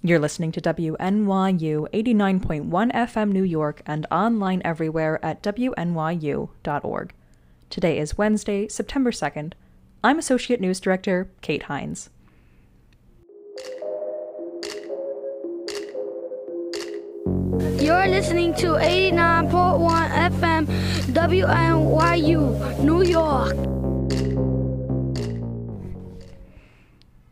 You're listening to WNYU 89.1 FM New York and online everywhere at WNYU.org. Today is Wednesday, September 2nd. I'm Associate News Director Kate Hines. You're listening to 89.1 FM WNYU, New York.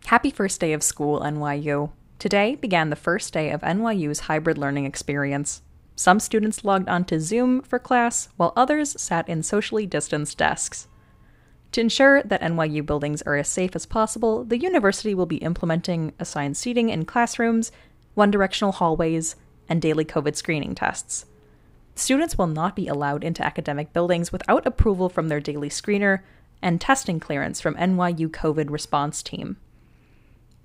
Happy first day of school, NYU. Today began the first day of NYU's hybrid learning experience. Some students logged onto Zoom for class, while others sat in socially distanced desks. To ensure that NYU buildings are as safe as possible, the university will be implementing assigned seating in classrooms, one directional hallways, and daily COVID screening tests. Students will not be allowed into academic buildings without approval from their daily screener and testing clearance from NYU COVID response team.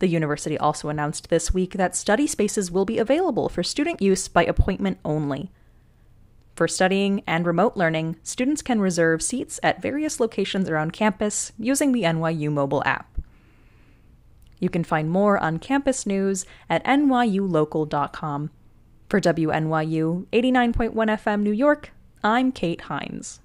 The university also announced this week that study spaces will be available for student use by appointment only. For studying and remote learning, students can reserve seats at various locations around campus using the NYU mobile app. You can find more on campus news at nyulocal.com. For WNYU 89.1 FM New York, I'm Kate Hines.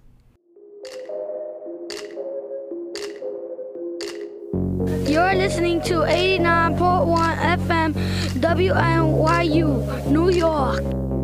Listening to 89.1 FM WNYU, New York.